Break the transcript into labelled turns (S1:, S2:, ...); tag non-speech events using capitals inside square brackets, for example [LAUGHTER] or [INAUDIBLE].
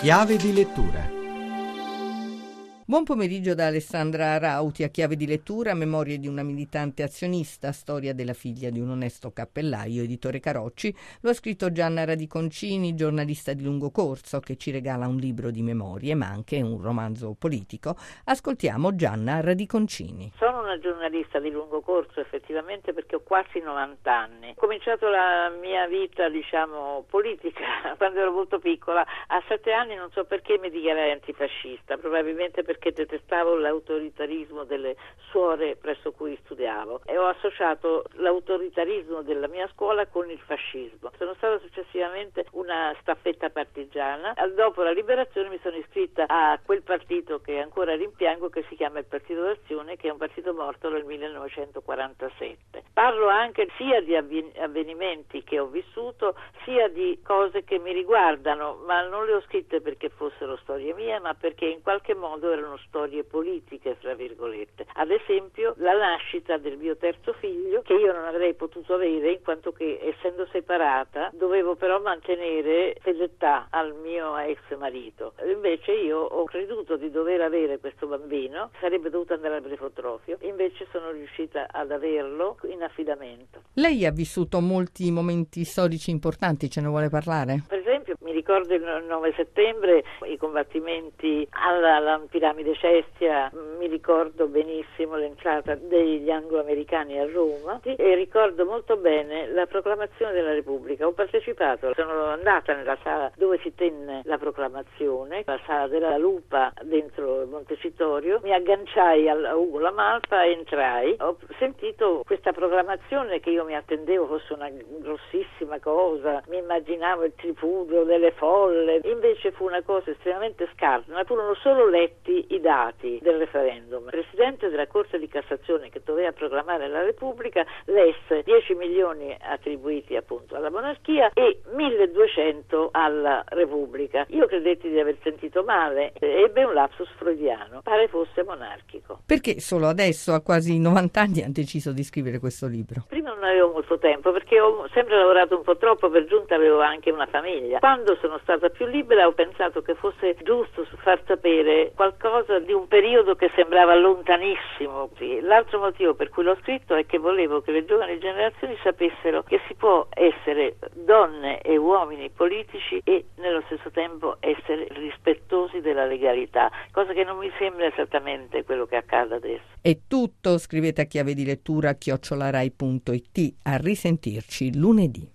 S1: Chiave di lettura
S2: Buon pomeriggio da Alessandra Rauti a chiave di lettura, Memorie di una militante azionista, storia della figlia di un onesto cappellaio, editore Carocci. Lo ha scritto Gianna Radiconcini, giornalista di lungo corso, che ci regala un libro di memorie, ma anche un romanzo politico. Ascoltiamo Gianna Radiconcini.
S3: Sono una giornalista di lungo corso effettivamente perché ho quasi 90 anni. Ho cominciato la mia vita, diciamo, politica [LAUGHS] quando ero molto piccola. A sette anni non so perché mi dichiarai antifascista, probabilmente perché perché detestavo l'autoritarismo delle suore presso cui studiavo e ho associato l'autoritarismo della mia scuola con il fascismo. Sono stata successivamente una staffetta partigiana. Dopo la liberazione mi sono iscritta a quel partito che ancora rimpiango che si chiama il Partito d'Azione che è un partito morto nel 1947. Parlo anche sia di avvenimenti che ho vissuto sia di cose che mi riguardano, ma non le ho scritte perché fossero storie mie, ma perché in qualche modo erano erano storie politiche, fra virgolette. Ad esempio la nascita del mio terzo figlio, che io non avrei potuto avere in quanto che essendo separata dovevo però mantenere fedeltà al mio ex marito. Invece io ho creduto di dover avere questo bambino, sarebbe dovuto andare al brefotrofio, invece sono riuscita ad averlo in affidamento.
S2: Lei ha vissuto molti momenti storici importanti, ce ne vuole parlare?
S3: Per ricordo il 9 settembre i combattimenti alla, alla piramide Cestia, mi ricordo benissimo l'entrata degli angloamericani a Roma e ricordo molto bene la proclamazione della Repubblica. Ho partecipato, sono andata nella sala dove si tenne la proclamazione, la sala della Lupa dentro Montecitorio, mi agganciai a Ugo La Malfa e entrai. Ho sentito questa proclamazione che io mi attendevo fosse una grossissima cosa, mi immaginavo il tripudio delle folle, invece fu una cosa estremamente scarsa, ma furono solo letti i dati del referendum. Il Presidente della Corte di Cassazione che doveva proclamare la Repubblica lesse 10 milioni attribuiti appunto alla monarchia e 1200 alla Repubblica. Io credetti di aver sentito male, ebbe un lapsus freudiano, pare fosse monarchico.
S2: Perché solo adesso, a quasi 90 anni, ha deciso di scrivere questo libro?
S3: Prima non avevo molto tempo perché ho sempre lavorato un po' troppo, per giunta avevo anche una famiglia. Quando sono stata più libera ho pensato che fosse giusto far sapere qualcosa di un periodo che sembrava lontanissimo. L'altro motivo per cui l'ho scritto è che volevo che le giovani generazioni sapessero che si può essere donne e uomini politici e nello stesso tempo essere rispettosi della legalità, cosa che non mi sembra esattamente quello che accade adesso.
S2: È tutto, scrivete a chiave di lettura chiocciolarai.it. A risentirci lunedì.